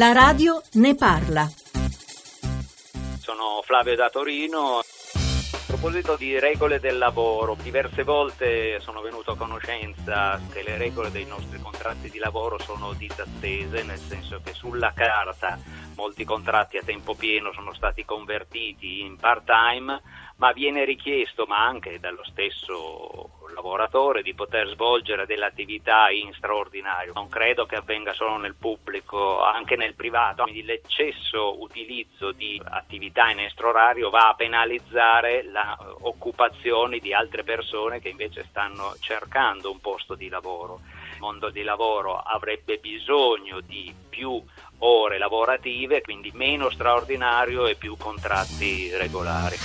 La radio ne parla. Sono Flavio da Torino. A proposito di regole del lavoro, diverse volte sono venuto a conoscenza che le regole dei nostri contratti di lavoro sono disattese, nel senso che sulla carta molti contratti a tempo pieno sono stati convertiti in part-time, ma viene richiesto, ma anche dallo stesso lavoratore, di poter svolgere delle attività in straordinario. Non credo che avvenga solo nel pubblico, anche nel privato. Quindi l'eccesso utilizzo di attività in estrorario va a penalizzare l'occupazione di altre persone che invece stanno cercando un posto di lavoro. Mondo di lavoro avrebbe bisogno di più ore lavorative, quindi meno straordinario e più contratti regolari.